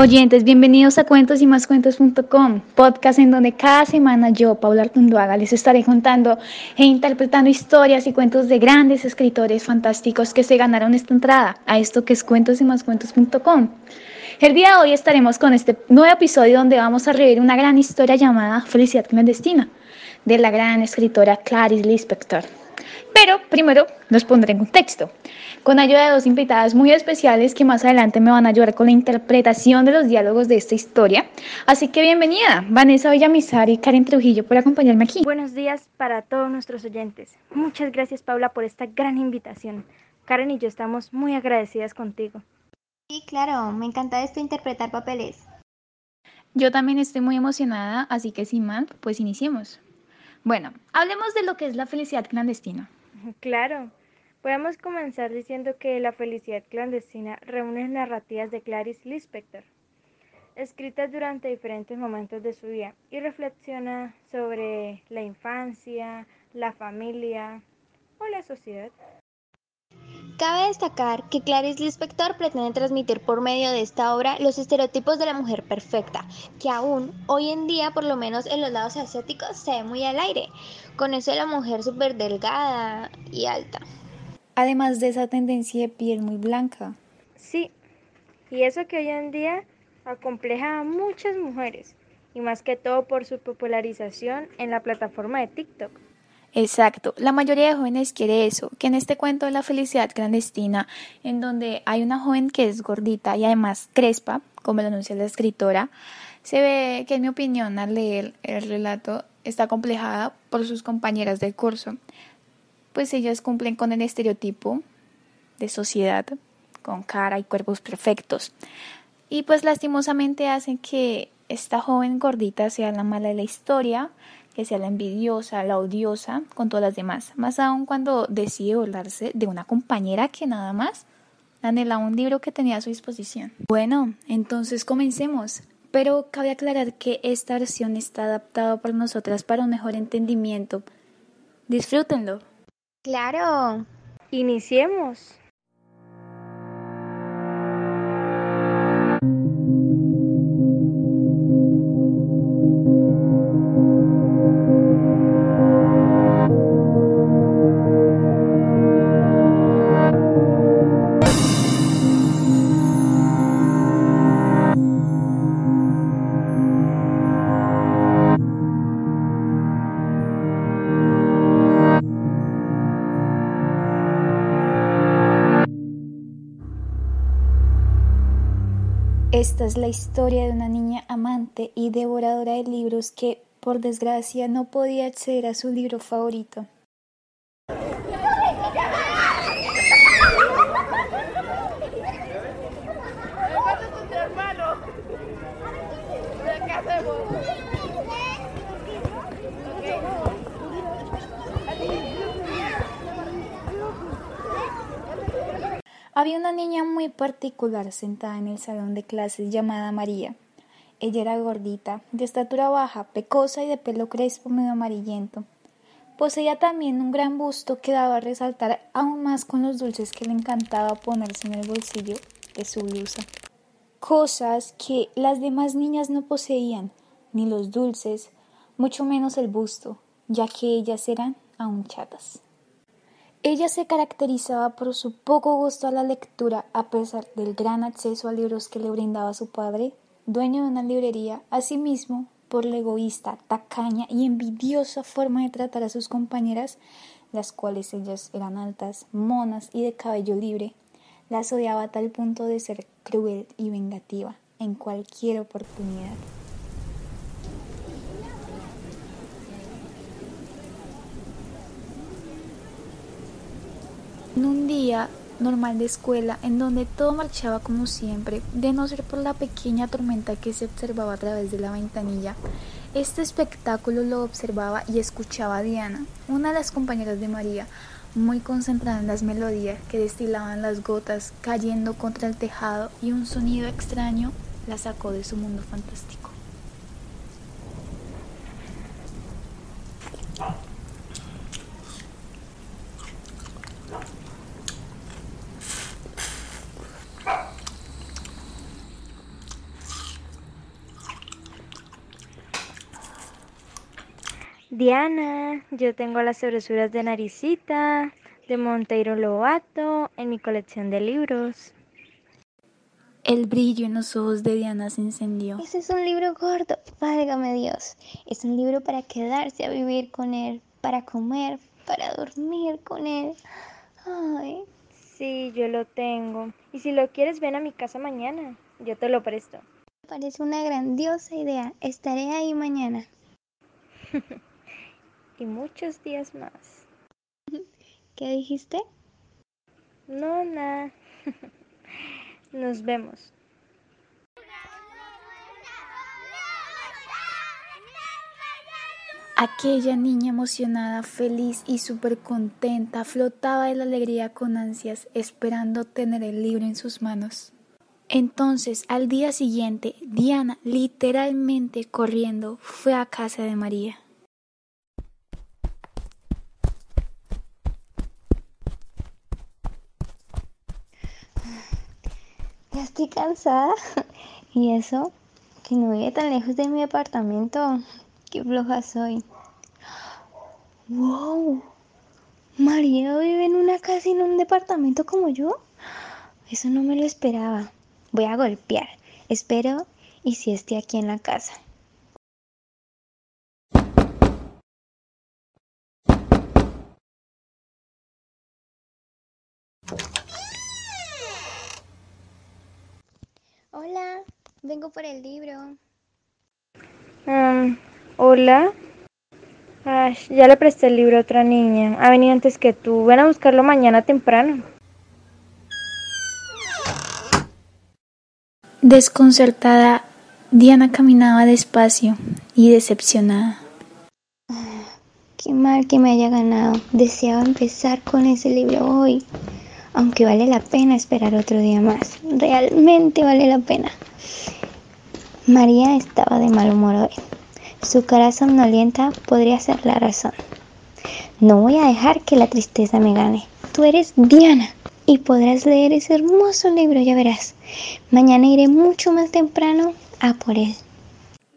Oyentes, bienvenidos a Cuentos y más Cuentos.com, podcast en donde cada semana yo, Paula Artunduaga, les estaré contando e interpretando historias y cuentos de grandes escritores fantásticos que se ganaron esta entrada a esto que es Cuentos y más Cuentos.com. El día de hoy estaremos con este nuevo episodio donde vamos a revivir una gran historia llamada Felicidad clandestina de la gran escritora Clarice Lispector. Pero primero los pondré en contexto, con ayuda de dos invitadas muy especiales que más adelante me van a ayudar con la interpretación de los diálogos de esta historia. Así que bienvenida, Vanessa Villamizar y Karen Trujillo, por acompañarme aquí. Buenos días para todos nuestros oyentes. Muchas gracias, Paula, por esta gran invitación. Karen y yo estamos muy agradecidas contigo. Sí, claro, me encanta esto interpretar papeles. Yo también estoy muy emocionada, así que sin más, pues iniciemos. Bueno, hablemos de lo que es la felicidad clandestina. Claro, podemos comenzar diciendo que la felicidad clandestina reúne narrativas de Clarice Lispector, escritas durante diferentes momentos de su vida y reflexiona sobre la infancia, la familia o la sociedad. Cabe destacar que Clarice Lispector pretende transmitir por medio de esta obra los estereotipos de la mujer perfecta, que aún hoy en día, por lo menos en los lados asiáticos, se ve muy al aire, con eso de la mujer súper delgada y alta. Además de esa tendencia de piel muy blanca. Sí, y eso que hoy en día acompleja a muchas mujeres, y más que todo por su popularización en la plataforma de TikTok. Exacto, la mayoría de jóvenes quiere eso, que en este cuento de la felicidad clandestina, en donde hay una joven que es gordita y además crespa, como lo anuncia la escritora, se ve que en mi opinión al leer el relato está complejada por sus compañeras del curso, pues ellas cumplen con el estereotipo de sociedad, con cara y cuerpos perfectos, y pues lastimosamente hacen que esta joven gordita sea la mala de la historia, que sea la envidiosa, la odiosa con todas las demás, más aún cuando decide volarse de una compañera que nada más anhelaba un libro que tenía a su disposición. Bueno, entonces comencemos. Pero cabe aclarar que esta versión está adaptada por nosotras para un mejor entendimiento. Disfrútenlo. Claro. Iniciemos. Esta es la historia de una niña amante y devoradora de libros que, por desgracia, no podía acceder a su libro favorito. Había una niña muy particular sentada en el salón de clases llamada María. Ella era gordita, de estatura baja, pecosa y de pelo crespo medio amarillento. Poseía también un gran busto que daba a resaltar aún más con los dulces que le encantaba ponerse en el bolsillo de su blusa. Cosas que las demás niñas no poseían, ni los dulces, mucho menos el busto, ya que ellas eran aún chatas. Ella se caracterizaba por su poco gusto a la lectura a pesar del gran acceso a libros que le brindaba su padre, dueño de una librería, asimismo por la egoísta, tacaña y envidiosa forma de tratar a sus compañeras, las cuales ellas eran altas, monas y de cabello libre, las odiaba a tal punto de ser cruel y vengativa en cualquier oportunidad. En un día normal de escuela en donde todo marchaba como siempre, de no ser por la pequeña tormenta que se observaba a través de la ventanilla. Este espectáculo lo observaba y escuchaba Diana, una de las compañeras de María, muy concentrada en las melodías que destilaban las gotas cayendo contra el tejado y un sonido extraño la sacó de su mundo fantástico. Diana, yo tengo las sobresuras de Naricita, de Monteiro Lobato, en mi colección de libros. El brillo en los ojos de Diana se encendió. Ese es un libro gordo, válgame Dios. Es un libro para quedarse a vivir con él, para comer, para dormir con él. Ay. Sí, yo lo tengo. Y si lo quieres, ven a mi casa mañana. Yo te lo presto. Me parece una grandiosa idea. Estaré ahí mañana. y muchos días más. ¿Qué dijiste? No, nada. Nos vemos. Aquella niña emocionada, feliz y súper contenta flotaba de la alegría con ansias, esperando tener el libro en sus manos. Entonces, al día siguiente, Diana, literalmente corriendo, fue a casa de María. Ya cansada. ¿Y eso? Que no vive tan lejos de mi apartamento. Qué floja soy. ¡Wow! ¿María vive en una casa y en un departamento como yo? Eso no me lo esperaba. Voy a golpear. Espero y si esté aquí en la casa. Hola, vengo por el libro. Um, Hola. Ay, ya le presté el libro a otra niña. Ha venido antes que tú. Ven a buscarlo mañana temprano. Desconcertada, Diana caminaba despacio y decepcionada. Qué mal que me haya ganado. Deseaba empezar con ese libro hoy. Aunque vale la pena esperar otro día más. Realmente vale la pena. María estaba de mal humor hoy. Su cara somnolienta podría ser la razón. No voy a dejar que la tristeza me gane. Tú eres Diana y podrás leer ese hermoso libro, ya verás. Mañana iré mucho más temprano a por él.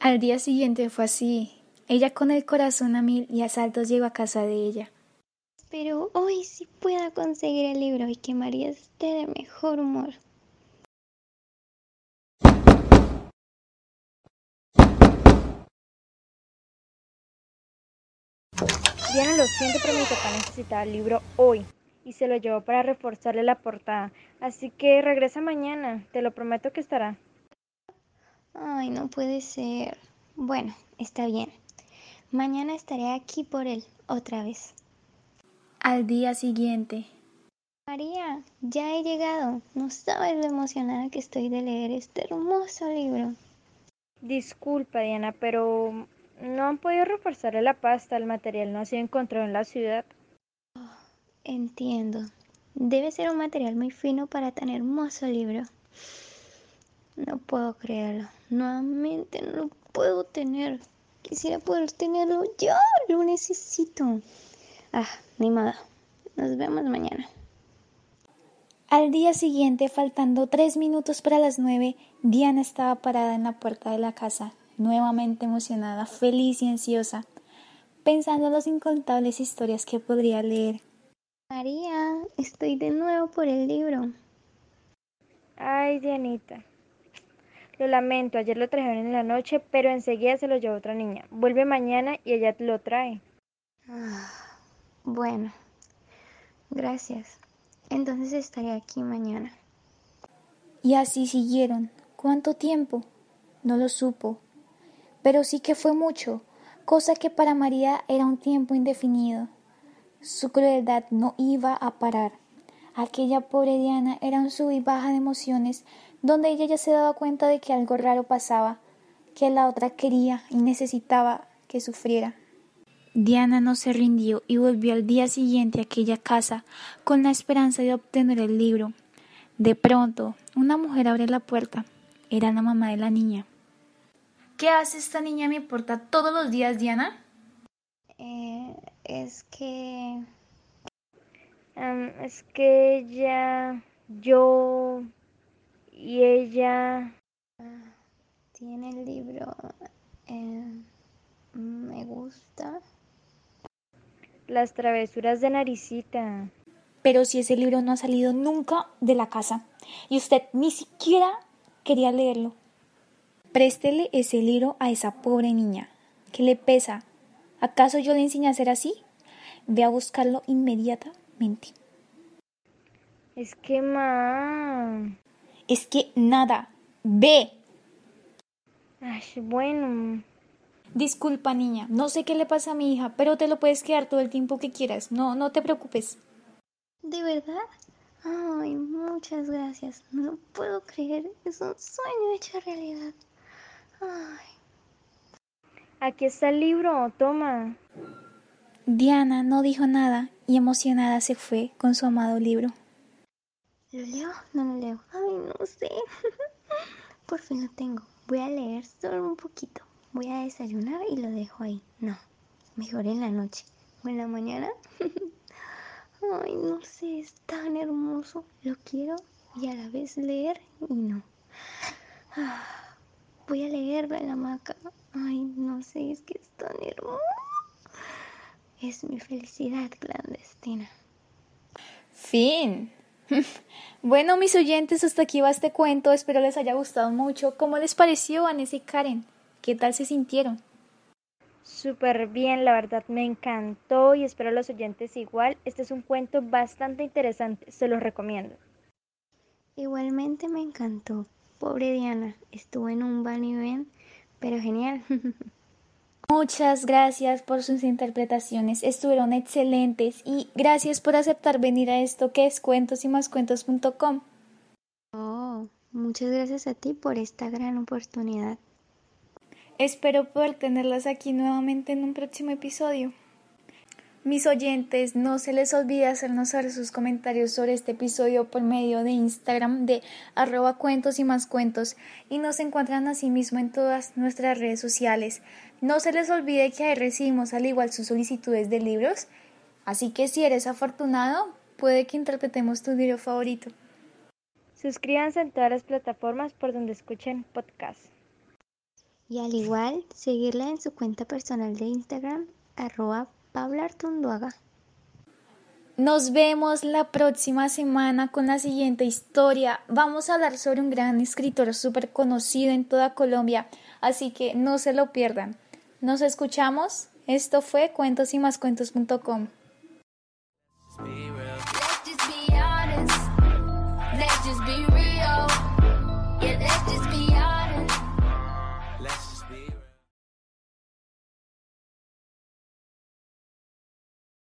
Al día siguiente fue así. Ella con el corazón a mil y a saltos llegó a casa de ella. Pero hoy sí pueda conseguir el libro y que María esté de mejor humor. Diana, lo siento, pero mi papá necesitaba el libro hoy y se lo llevó para reforzarle la portada. Así que regresa mañana, te lo prometo que estará. Ay, no puede ser. Bueno, está bien. Mañana estaré aquí por él, otra vez. Al día siguiente. María, ya he llegado. No sabes lo emocionada que estoy de leer este hermoso libro. Disculpa, Diana, pero no han podido reforzarle la pasta. El material no ha sido encontrado en la ciudad. entiendo. Debe ser un material muy fino para tan hermoso libro. No puedo creerlo. Nuevamente no lo puedo tener. Quisiera poder tenerlo ya. Lo necesito. Ah, ni modo. Nos vemos mañana. Al día siguiente, faltando tres minutos para las nueve, Diana estaba parada en la puerta de la casa, nuevamente emocionada, feliz y ansiosa, pensando en las incontables historias que podría leer. María, estoy de nuevo por el libro. Ay, Dianita. Lo lamento, ayer lo trajeron en la noche, pero enseguida se lo llevó otra niña. Vuelve mañana y ella lo trae. Ah, bueno, gracias. Entonces estaré aquí mañana. Y así siguieron. ¿Cuánto tiempo? No lo supo. Pero sí que fue mucho, cosa que para María era un tiempo indefinido. Su crueldad no iba a parar. Aquella pobre Diana era un sub y baja de emociones, donde ella ya se daba cuenta de que algo raro pasaba, que la otra quería y necesitaba que sufriera. Diana no se rindió y volvió al día siguiente a aquella casa con la esperanza de obtener el libro. De pronto, una mujer abre la puerta. Era la mamá de la niña. ¿Qué hace esta niña a mi puerta todos los días, Diana? Eh, es que... Um, es que ella, yo y ella... Ah, tiene el libro. Eh, me gusta. Las travesuras de Naricita. Pero si ese libro no ha salido nunca de la casa y usted ni siquiera quería leerlo, préstele ese libro a esa pobre niña. ¿Qué le pesa? ¿Acaso yo le enseñé a ser así? Ve a buscarlo inmediatamente. Es que, ma. Es que nada. Ve. Ay, bueno. Disculpa, niña. No sé qué le pasa a mi hija, pero te lo puedes quedar todo el tiempo que quieras. No, no te preocupes. ¿De verdad? Ay, muchas gracias. No lo puedo creer. Es un sueño hecho realidad. Ay. Aquí está el libro. Toma. Diana no dijo nada y emocionada se fue con su amado libro. ¿Lo leo? No lo leo. Ay, no sé. Por fin lo tengo. Voy a leer solo un poquito. Voy a desayunar y lo dejo ahí. No, mejor en la noche. O en la mañana. Ay, no sé, es tan hermoso. Lo quiero y a la vez leer y no. Voy a leerlo en la hamaca. Ay, no sé, es que es tan hermoso. Es mi felicidad clandestina. Fin. Bueno, mis oyentes, hasta aquí va este cuento. Espero les haya gustado mucho. ¿Cómo les pareció, Vanessa y Karen? ¿Qué tal se sintieron? Súper bien, la verdad me encantó y espero a los oyentes igual. Este es un cuento bastante interesante, se los recomiendo. Igualmente me encantó. Pobre Diana, estuvo en un van y ven, pero genial. Muchas gracias por sus interpretaciones, estuvieron excelentes y gracias por aceptar venir a esto que es cuentos y más cuentos.com. Oh, muchas gracias a ti por esta gran oportunidad. Espero poder tenerlas aquí nuevamente en un próximo episodio. Mis oyentes, no se les olvide hacernos saber sus comentarios sobre este episodio por medio de Instagram de arroba cuentos y más cuentos y nos encuentran asimismo en todas nuestras redes sociales. No se les olvide que ahí recibimos al igual sus solicitudes de libros, así que si eres afortunado, puede que interpretemos tu libro favorito. Suscríbanse en todas las plataformas por donde escuchen podcasts. Y al igual, seguirla en su cuenta personal de Instagram, arroba. Nos vemos la próxima semana con la siguiente historia. Vamos a hablar sobre un gran escritor súper conocido en toda Colombia, así que no se lo pierdan. Nos escuchamos. Esto fue cuentos y más cuentos.com.